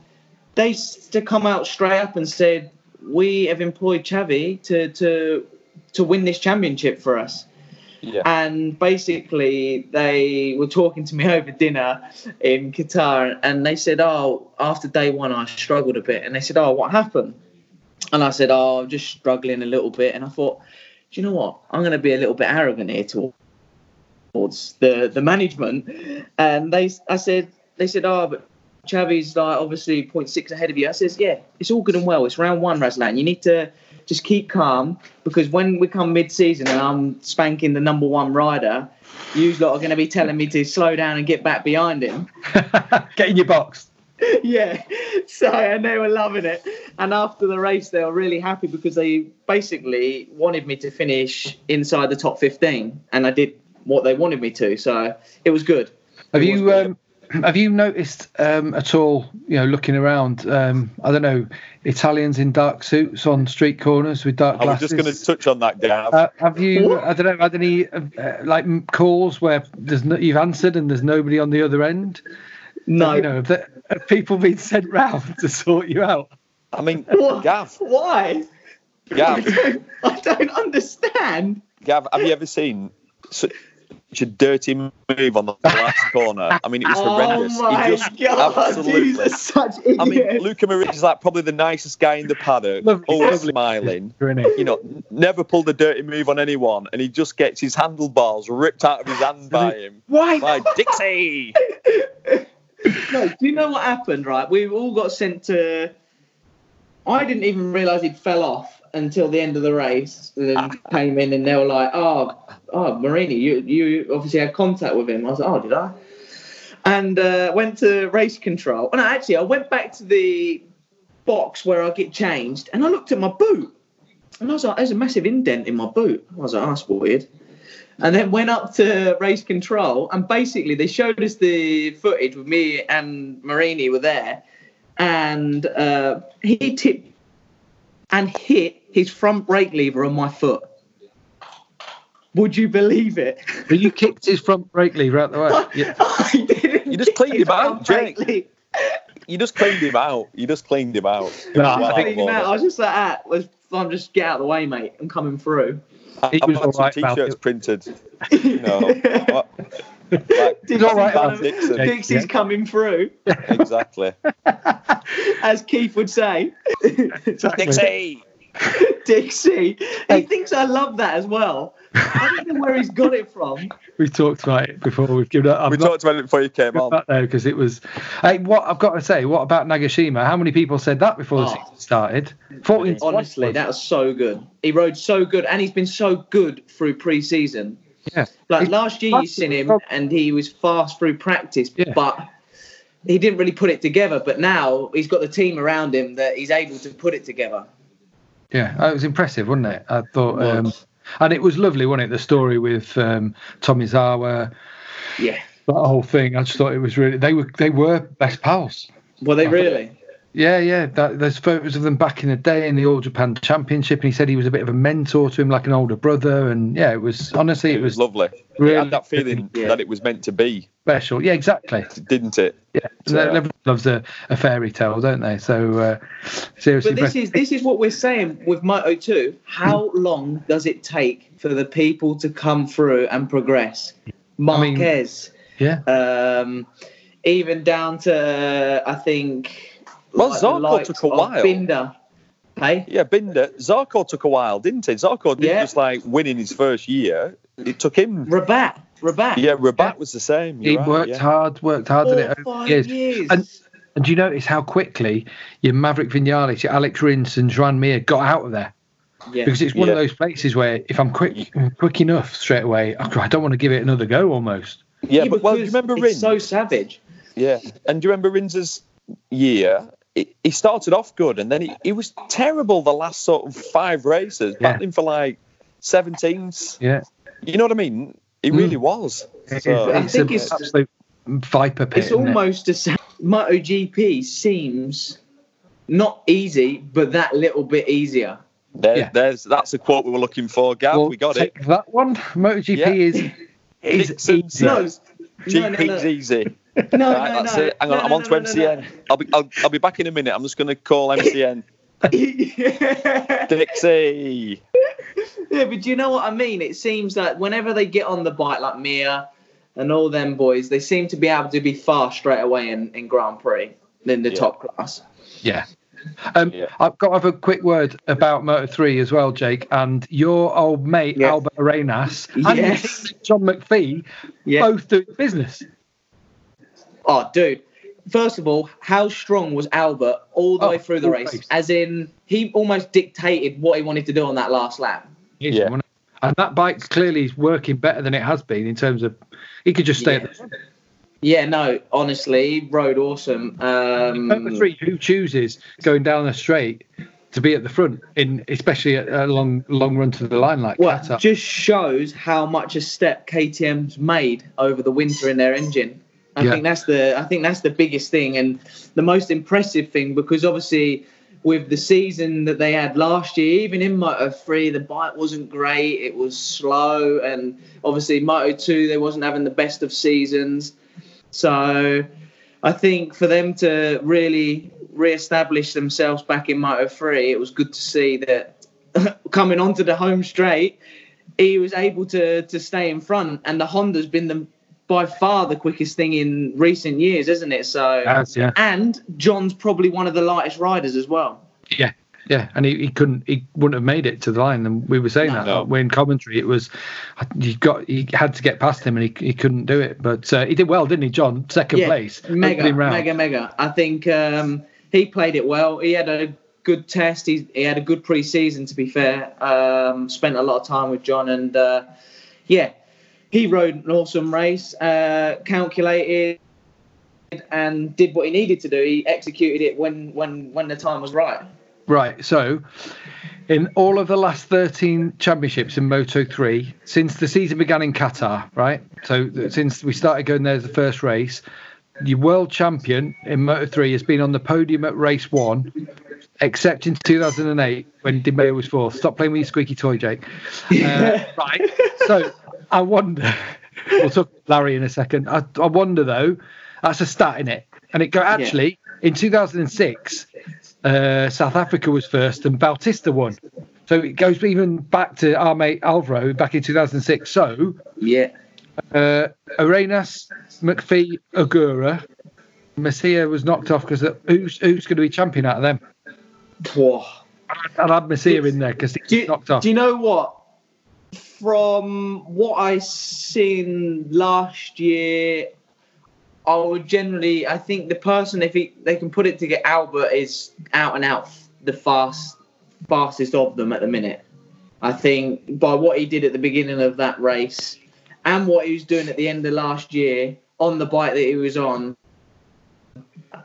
they to come out straight up and said we have employed Xavi to to to win this championship for us. Yeah. And basically, they were talking to me over dinner in Qatar, and they said, "Oh, after day one, I struggled a bit." And they said, "Oh, what happened?" And I said, "Oh, I'm just struggling a little bit." And I thought, "Do you know what? I'm going to be a little bit arrogant here towards the the management." And they, I said, they said, "Oh, but Xavi's like obviously 0.6 ahead of you." I says, "Yeah, it's all good and well. It's round one, Razlan. You need to." Just keep calm because when we come mid-season and I'm spanking the number one rider, you lot are going to be telling me to slow down and get back behind him. Get in your box. yeah. So and they were loving it. And after the race, they were really happy because they basically wanted me to finish inside the top 15, and I did what they wanted me to. So it was good. Have It you um, have you noticed um, at all? You know, looking around, um, I don't know, Italians in dark suits on street corners with dark I was just going to touch on that, Gav. Uh, have you? What? I don't know. Had any uh, like calls where there's no, you've answered and there's nobody on the other end? No. You know, have, the, have people been sent round to sort you out? I mean, What? Gav, Why? I Gav, don't, I don't understand. Gav, have you ever seen such a dirty move on the last corner? I mean, it was oh horrendous. Oh my he just god, absolutely. such idiots. I mean, Luca Marini is like probably the nicest guy in the paddock, Lovely, always lovely. smiling. You know, never pulled a dirty move on anyone, and he just gets his handlebars ripped out of his hand by him. Why? By Dixie. No, do you know what happened? Right, we all got sent to. I didn't even realise he'd fell off until the end of the race. And then came in and they were like, "Oh, oh, Marini, you you obviously had contact with him." I was like, "Oh, did I?" And uh, went to race control. And actually, I went back to the box where I get changed, and I looked at my boot, and I was like, "There's a massive indent in my boot." I was like, oh, "That's weird." and then went up to race control and basically they showed us the footage with me and Marini were there and uh, he tipped and hit his front brake lever on my foot would you believe it But you kicked his front brake lever out the way. Yeah. I didn't You just kick cleaned him out, Jake. You just cleaned him out. You just cleaned him out. No, I well think- out of You know, I was just like ah, that was I'm just get out of the way mate I'm coming through He I've was had all some right t-shirts it. printed. You know, like, Dixie's, all right coming- Dixon. Dixie's Yeah. coming through exactly. as Keith would say Exactly. Dixie. Dixie. He thinks I love that as well. I don't know where he's got it from. We've talked about it before. We've given it. I'm We not talked about it before you came good on. back because it was. Hey, what I've got to say, what about Nagashima? How many people said that before the Oh. season started? 14 Honestly, that was so good. He rode so good, and he's been so good through pre-season. Yeah. Like He's- last year, you seen him, and he was fast through practice, Yeah. but he didn't really put it together. But now he's got the team around him that he's able to put it together. Yeah, it was impressive, wasn't it? I thought. It Um. And it was lovely, wasn't it? The story with um, Tomizawa, Yeah. that whole thing. I just thought it was really they were they were best pals. Were they really? Yeah, yeah. That, there's photos of them back in the day in the All Japan Championship, and he said he was a bit of a mentor to him, like an older brother. And yeah, it was honestly, It was lovely. really it had that feeling Yeah. that it was meant to be, special. Yeah, exactly. didn't it? Yeah, So- everyone loves a, a fairy tale, don't they? So uh, seriously, But this best- is this is what we're saying with Moto 2. How long does it take for the people to come through and progress? mean- Marquez, yeah, um, even down to I think. Well, like the Zarco likes took a while. Binder, hey, Yeah, Binder. Zarco took a while, didn't it? Zarco didn't Yeah. just like win in his first year. It took him. Rabat, Rabat. Yeah, Rabat was the same. he You're right, worked yeah. hard, worked hard Four at it over five years. years. And and do you notice how quickly your Maverick Vinales, your Alex Rins, and Joan Mir got out of there? yeah. Because it's one of those places where if I'm quick, quick enough straight away, I don't want to give it another go almost. Yeah, but well, do you because remember it's Rins? so savage. Yeah, and do you remember Rins's year? He- He started off good, and then he, he was terrible the last sort of five races, Yeah. battling for like 17s. Yeah, You know what I mean? He Mm. really was. It- So- it's, I think an it's- absolute viper pit. It's isn't it? almost the same. MotoGP seems not easy, but that little bit easier. There, Yeah. There's that's a quote we were looking for, Gav. Well, we got it. take that one. MotoGP Yeah. is is Dixon easy. No, says no, no, GP's no. easy. No, Right, no, that's no. it. Hang on, No, I'm no, on to no, no, no. MCN. I'll be I'll, I'll be back in a minute. I'm just going to call MCN. yeah, Dixie. Yeah, but do you know what I mean? It seems that whenever they get on the bike, like Mir and all them boys, they seem to be able to be fast straight away in, in Grand Prix in the Yeah. top class. Yeah. Um, Yeah. I've got to have a quick word about Moto 3 as well, Jake. And your old mate, Yeah. Albert Arenas, and Yes. John McPhee, Yeah. both doing business. Oh, dude. First of all, how strong was Albert all the Oh, way through the race? race. As in, he almost dictated what he wanted to do on that last lap. Yeah. And that bike clearly is working better than it has been in terms of he could just stay at the. Yeah, no, honestly, rode awesome. Um, Moto 3, who chooses going down the straight to be at the front, in especially a, a long long run to the line like well, Qatar? just shows how much a step KTM's made over the winter in their engine. I Yeah. think that's the I think that's the biggest thing and the most impressive thing because obviously with the season that they had last year, even in Moto 3, the bike wasn't great. It was slow, and obviously Moto 2, they wasn't having the best of seasons. So I think for them to really re-establish themselves back in Moto 3, it was good to see that coming onto the home straight, he was able to to stay in front, and the Honda's been the by far the quickest thing in recent years, isn't it? So, Has, yeah. and John's probably one of the lightest riders as well. Yeah, yeah, and he, he couldn't, he wouldn't have made it to the line. And we were saying that No. we're in commentary. It was, you got, he had to get past him, and he, he couldn't do it. But uh, he did well, didn't he, John? Second place, mega, round. mega, mega. I think um, he played it well. He had a good test. He, he had a good pre-season, to be fair. Um, spent a lot of time with John, and uh, yeah, he rode an awesome race. Uh, calculated and did what he needed to do. He executed it when when when the time was right. Right. So, in all of the last 13 championships in Moto 3, since the season began in Qatar, right? So, since we started going there as the first race, the world champion in Moto 3 has been on the podium at race one, except in 2008 when Di Meglio was fourth. Stop playing with your squeaky toy, Jake. Uh, right. So, I wonder. We'll talk to Larry in a second. I, I wonder though, that's a stat in it, and it go actually in 2006. Uh, South Africa was first, and Bautista won. So it goes even back to our mate Alvaro back in 2006. So Yeah. uh, Arenas, McPhee, Ogura, Masia was knocked off because who's who's going to be champion out of them? Whoa. I'll add Masia in there because he's knocked off. do you know what? From what I seen last year, I would generally. I think the person, if he, they can put it to get Albert, is out and out the fast, fastest of them at the minute. I think by what he did at the beginning of that race, and what he was doing at the end of last year on the bike that he was on,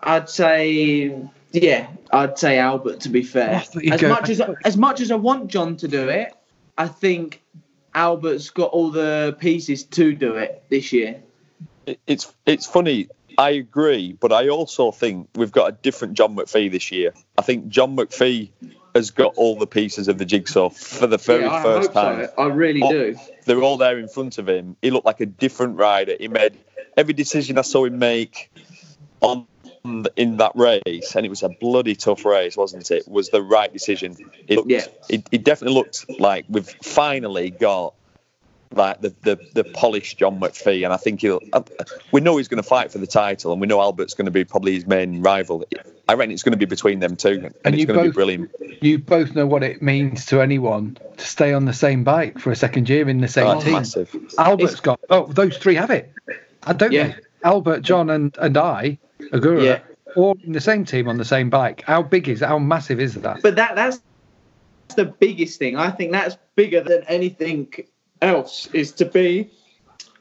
I'd say, yeah, I'd say Albert. To be fair, as go- much as as much as I want John to do it, I think Albert's got all the pieces to do it this year. It's it's funny. I agree, but I also think we've got a different John McPhee this year. I think John McPhee has got all the pieces of the jigsaw for the very yeah, first time. so. I really Oh. do. They're all there in front of him. He looked like a different rider. He made every decision I saw him make on in that race, and it was a bloody tough race, wasn't it? Was the right decision. It, looked, Yeah. it, it definitely looked like we've finally got like the, the, the polished John McPhee, and I think he'll. uh, we know he's going to fight for the title, and we know Albert's going to be probably his main rival. I reckon it's going to be between them two, and, And it's you going to be both- brilliant. You both know what it means to anyone to stay on the same bike for a second year in the same Oh, team. massive. Albert's It's- got. Oh, those three have it. I don't Yeah. know. Albert, John, and and I, Ogura, Yeah. all in the same team on the same bike. How big is? How massive is that? But that that's the biggest thing. I think that's bigger than anything else is to be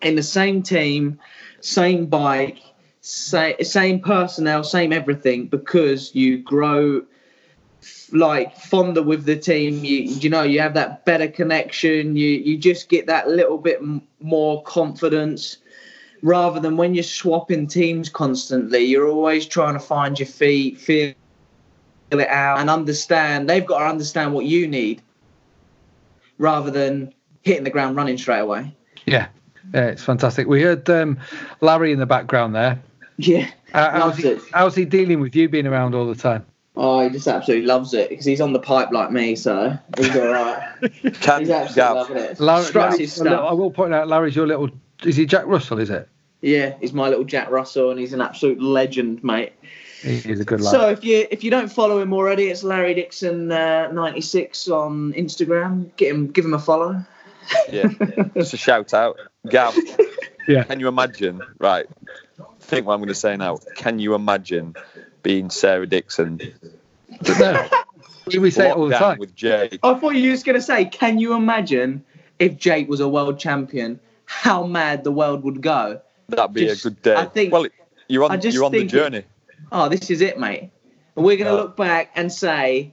in the same team, same bike, same, same personnel, same everything because you grow like fonder with the team you you know you have that better connection you you just get that little bit m- more confidence rather than when you're swapping teams constantly you're always trying to find your feet feel it out and understand they've got to understand what you need rather than hitting the ground running straight away Yeah, yeah, it's fantastic. We heard um, Larry in the background there. yeah Uh, how's, he, it. how's he dealing with you being around all the time? oh he just absolutely loves it because he's on the pipe like me so he's all right Can, he's absolutely Gav, loving it Larry, Struts Larry's little- I will point out, Larry's your little. Is he Jack Russell? Is it? Yeah, he's my little Jack Russell, and he's an absolute legend, mate. He's a good lad. So if you if you don't follow him already, it's Larry Dixon uh, ninety six on Instagram. Get him, give him a follow. Yeah, just a shout out, Gav. Yeah. Can you imagine? Right. Think what I'm going to say now. Can you imagine being Sarah Dixon? No. we say it all the time. with Jay. I thought you was gonna say, can you imagine if Jake was a world champion? How mad the world would go. That'd be Just- a good day. I think- well, you're on. I just You're on the think it- journey. Oh, this is it, mate. And we're gonna Yeah. look back and say,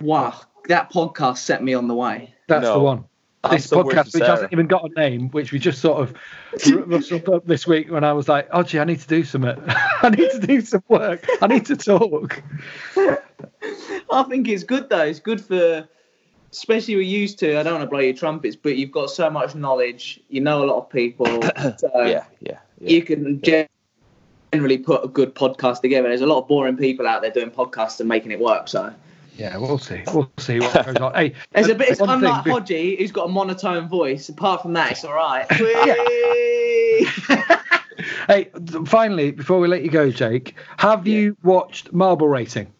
wow, that podcast set me on the way. That's No. the one. I'm This podcast, which Sarah. hasn't even got a name, which we just sort of rustled up this week when I was like, oh, gee, I need to do something. I need to do some work. I need to talk. I think it's good though. It's good for, especially we're used to. I don't want to blow your trumpets, but you've got so much knowledge. You know a lot of people. So Yeah, yeah. yeah. You can generally put a good podcast together. There's a lot of boring people out there doing podcasts and making it work. So Yeah, we'll see. We'll see what goes on. Hey, there's a bit. It's one thing unlike be- Hodgie, who's got a monotone voice. Apart from that, it's all right. Hey, finally, before we let you go, Jake, have you watched Marble Racing?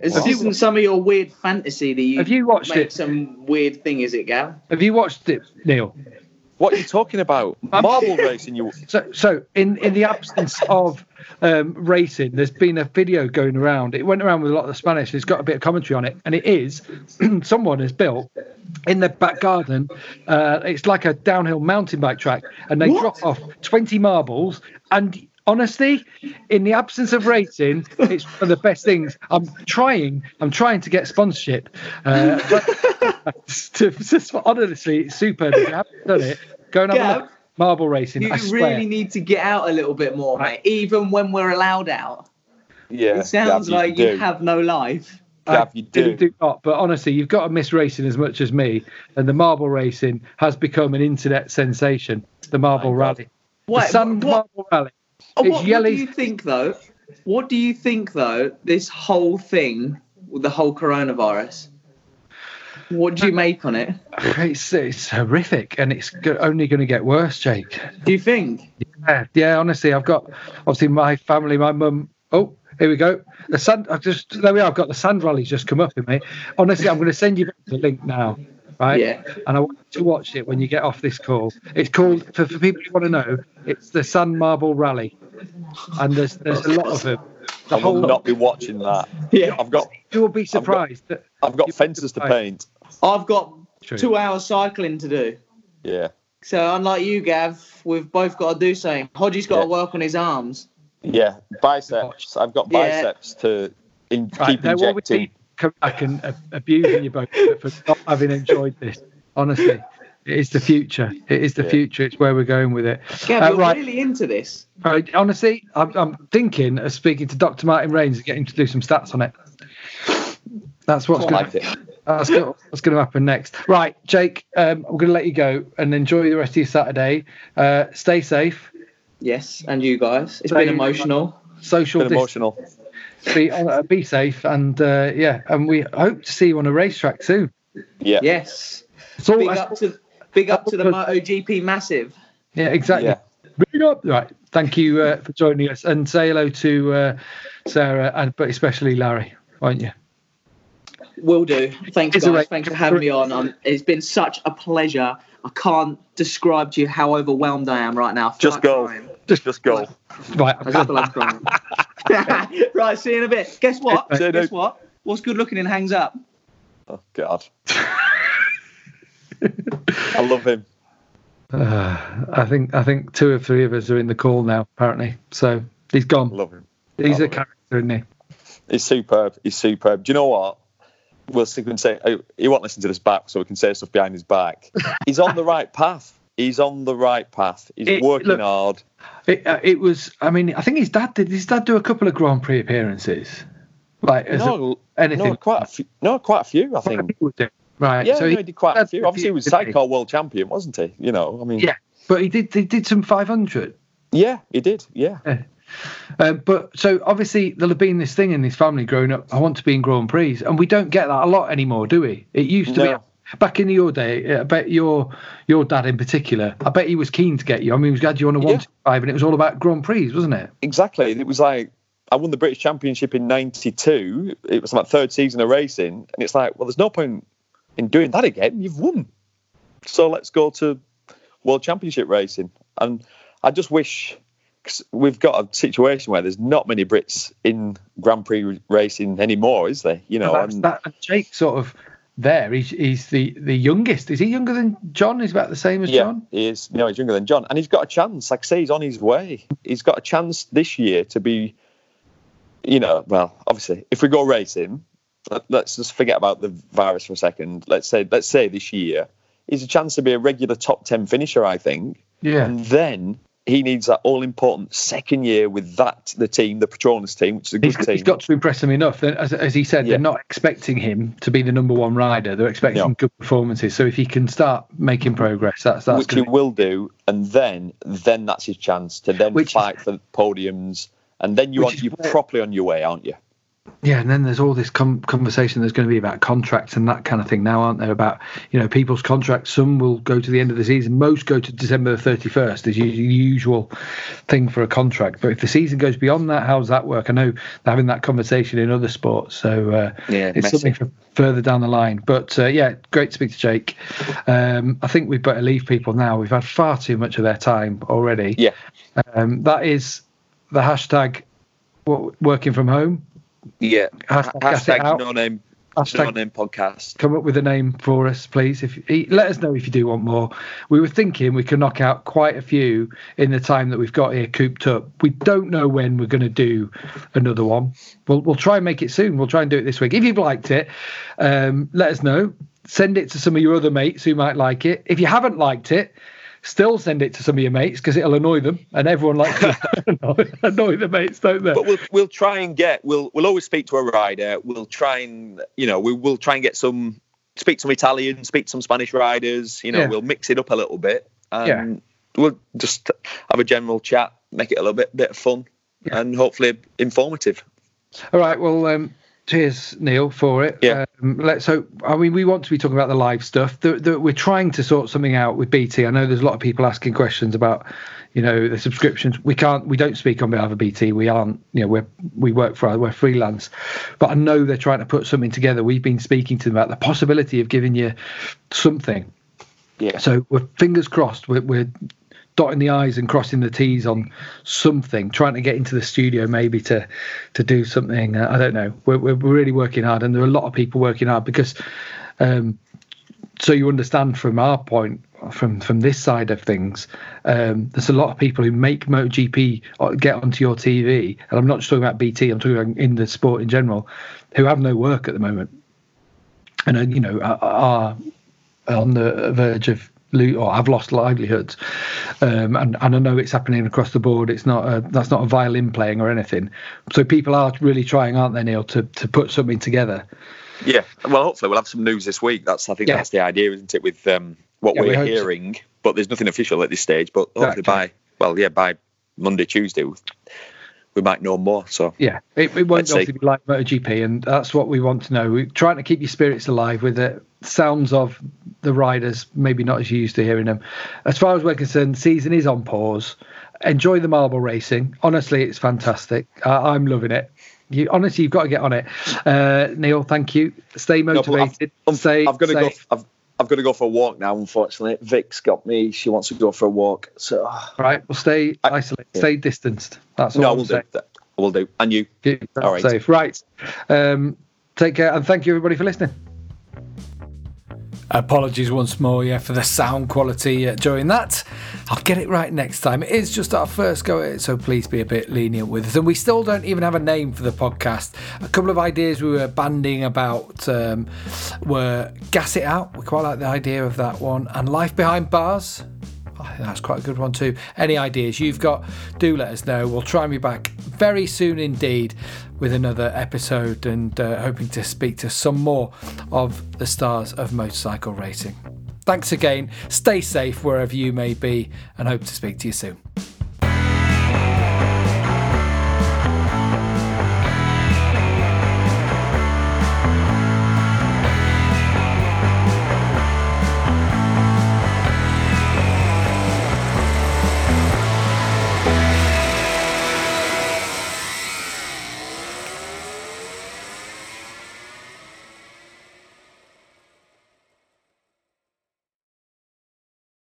Is this isn't some of your weird fantasy that you Have you watched make it? some weird thing? Is it, Gal? Have you watched it, Neil? What are you talking about? Marble racing? You So, so in, in the absence of um, racing, there's been a video going around. It went around with a lot of the Spanish. It's got a bit of commentary on it, and it is someone has built in the back garden. Uh, it's like a downhill mountain bike track, and they What? drop off 20 marbles. And honestly, in the absence of racing, it's one of the best things. I'm trying. I'm trying to get sponsorship. Uh, to, to, honestly, it's superb. If you haven't done it, go and have a look. Marble racing. You I swear. really need to get out a little bit more, mate. Even when we're allowed out, yeah. it sounds Gav, like do. you have no life. Gav, you do. do not. But honestly, you've got to miss racing as much as me. And the marble racing has become an internet sensation. The marble My God. rally, What, the Sand what, Marble Rally. Oh, what, what do you think, though? What do you think, though? This whole thing with the whole coronavirus. What do you uh, make on it? It's it's horrific, and it's only going to get worse, Jake. Do you think? Yeah, yeah. Honestly, I've got obviously my family, my mum. Oh, here we go. The sand. I've just there we are. I've got the sand rally's just come up in me. Honestly, I'm going to send you the link now. Right. Yeah. And I want you to watch it when you get off this call. It's called for, for people who want to know. It's the Sand Marble Rally, and there's there's a lot of them. The I will whole not be watching that. Yeah. I've got you will be surprised I've got You'll be fences to paint. I've got True. two hours cycling to do. Yeah. So unlike you, Gav, we've both got to do something. Hodgie's got to work on his arms. Yeah. Biceps. I've got Yeah. biceps to in, Right, keep now what we injecting. Need, come back and uh, abusing you both for not having enjoyed this. Honestly, it is the future. It is the Yeah. future. It's where we're going with it. Gav, Uh, you're right. really into this. Right, honestly, I'm, I'm thinking of speaking to Dr. Martin Raines and getting to do some stats on it. That's what's going like to it. that's gonna, what's going to happen next. Right, Jake, um, I'm going to let you go and enjoy the rest of your Saturday. Uh, stay safe. Yes, and you guys. It's Thank been emotional. Social Bit distance. emotional. Be, uh, be safe, and uh, yeah, and we hope to see you on a racetrack soon. Yeah. Yes. It's all, Big up to big up to the MotoGP massive. yeah, exactly. Yeah. Big up. Right. Thank you uh, for joining us, and say hello to uh, Sarah, and but especially Larry, won't you? Will do. Thanks, It's guys. race. Thanks for having me on. Um, it's been such a pleasure. I can't describe to you how overwhelmed I am right now. I feel Just like go. crying. Just go. Right. I just feel like crying. right, see you in a bit. Guess what? Guess dude. what? What's good looking and hangs up? Oh God. I love him. Uh, I think I think two or three of us are in the call now. Apparently, so he's gone. Love him. He's I a love it. character, isn't he? He's superb. He's superb. Do you know what? We'll stick and say uh, he won't listen to this back, so we can say stuff behind his back. He's on the right path. He's on the right path. He's It- working look- hard. It, uh, it was. I mean, I think his dad did. His dad do a couple of Grand Prix appearances, like as a- No, anything. no, quite a few. No, quite a few. I think. Right. Yeah, so no, he, he did quite a few. Obviously, he was sidecar world champion, wasn't he? You know, I mean, Yeah, but he did. He did some 500. yeah, he did. Yeah, Uh, but so obviously there'll have been this thing in his family growing up. I want to be in Grand Prix, and we don't get that a lot anymore, do we? It used to No. be back in your day. I bet your your dad in particular. I bet he was keen to get you. I mean, he was glad you on a Yeah. one five, and it was all about Grand Prix, wasn't it? exactly. It was like I won the British Championship in '92. It was my third season of racing, and it's like, well, there's no point in doing that again. You've won, so let's go to World Championship racing. And I just wish 'cause we've got a situation where there's not many Brits in Grand Prix racing anymore, is there? You know, That's- and that and Jake sort of there. He's he's the the youngest. Is he younger than John? He's about the same as yeah, John. he is. Know, he's younger than John, and he's got a chance. Like I say, he's on his way. He's got a chance this year to be. You know, well, obviously, if we go racing, let, let's just forget about the virus for a second. Let's say, let's say this year, he's a chance to be a regular top ten finisher. I think, Yeah. and then he needs that all important second year with that the team, the Petronas team, which is a good He's, team. he's got to impress them enough. As, as he said, Yeah. they're not expecting him to be the number one rider. They're expecting No. good performances. So if he can start making progress, that's that's which he to will do, and then then that's his chance to then Which is- fight for podiums, and then you is you're where- properly on your way, aren't you? Yeah, and then there's all this com- conversation there's going to be about contracts and that kind of thing now, aren't there? About you know people's contracts. Some will go to the end of the season. Most go to December the 31st. Is the usual thing for a contract. But if the season goes beyond that, how does that work? I know they're having that conversation in other sports, so uh, Yeah, it's messy. something for further down the line. But uh, yeah, great to speak to Jake. Um, I think we better leave people now. We've had far too much of their time already. Yeah. Um, that is the hashtag working from home. Yeah. Hashtag out. no name, Hashtag no name podcast. come up with a name for us, please. If let us know if you do want more. We were thinking we could knock out quite a few in the time that we've got here cooped up. We don't know when we're going to do another one. We'll we'll try and make it soon. We'll try and do it this week. If you've liked it, um, let us know. Send it to some of your other mates who might like it. If you haven't liked it, still send it to some of your mates because it'll annoy them, and everyone likes to annoy, the mates, don't they? But we'll we'll try and get we'll we'll always speak to a rider. We'll try and you know we will try and get some speak some Italian, speak some Spanish riders. You know Yeah. we'll mix it up a little bit and we'll just have a general chat, make it a little bit bit of fun Yeah. and hopefully informative. All right. Well, um, cheers, Neil, for it. Yeah. Um, let's hope. I mean, we want to be talking about the live stuff. The, the, we're trying to sort something out with BT. I know there's a lot of people asking questions about, you know, the subscriptions. We can't. We don't speak on behalf of BT. We aren't. You know, we're we work for. We're freelance. But I know they're trying to put something together. We've been speaking to them about the possibility of giving you something. Yeah. So we're fingers crossed. We're, we're dotting the i's and crossing the t's on something. Trying to get into the studio maybe to to do something. Uh, I don't know. We're, we're really working hard, and there are a lot of people working hard because. Um, so you understand from our point from from this side of things, um, there's a lot of people who make MotoGP uh, get onto your TV, and I'm not just talking about BT. I'm talking about in the sport in general, who have no work at the moment, and uh, you know are on the verge of or I've lost livelihoods, um, and and I know it's happening across the board. It's not a, that's not a violin playing or anything. So people are really trying, aren't they, Neil, to to put something together. Yeah, well, hopefully we'll have some news this week. That's I think yeah. that's the idea, isn't it? With um, what yeah, we're we hearing, so. but there's nothing official at this stage. But hopefully exactly. by well, yeah, by Monday, Tuesday, we might know more. So yeah, it, it won't obviously be like MotoGP, and that's what we want to know. We're trying to keep your spirits alive with the sounds of the riders, maybe not as used to hearing them. As far as we're concerned, season is on pause. Enjoy the marble racing. Honestly, it's fantastic. Uh, I'm loving it. You honestly, you've got to get on it. Uh, Neil, thank you. Stay motivated. No, I've, stay, I've got to go. I've, I've got to go for a walk now. Unfortunately, Vic's got me. She wants to go for a walk. So right, well, stay isolated, yeah. stay distanced. That's all. No, I will do. That. I will do. And you. Keep all right. Safe. Right. Um, take care and thank you everybody for listening. Apologies once more, yeah, for the sound quality uh, during that. I'll get it right next time. It is just our first go at it, so please be a bit lenient with us. And we still don't even have a name for the podcast. A couple of ideas we were banding about um, were Gas It Out. We quite like the idea of that one. And Life Behind Bars. Oh, that's quite a good one too. Any ideas you've got, do let us know. We'll try and be back very soon indeed with another episode and uh, hoping to speak to some more of the stars of motorcycle racing. Thanks again. Stay safe wherever you may be and hope to speak to you soon.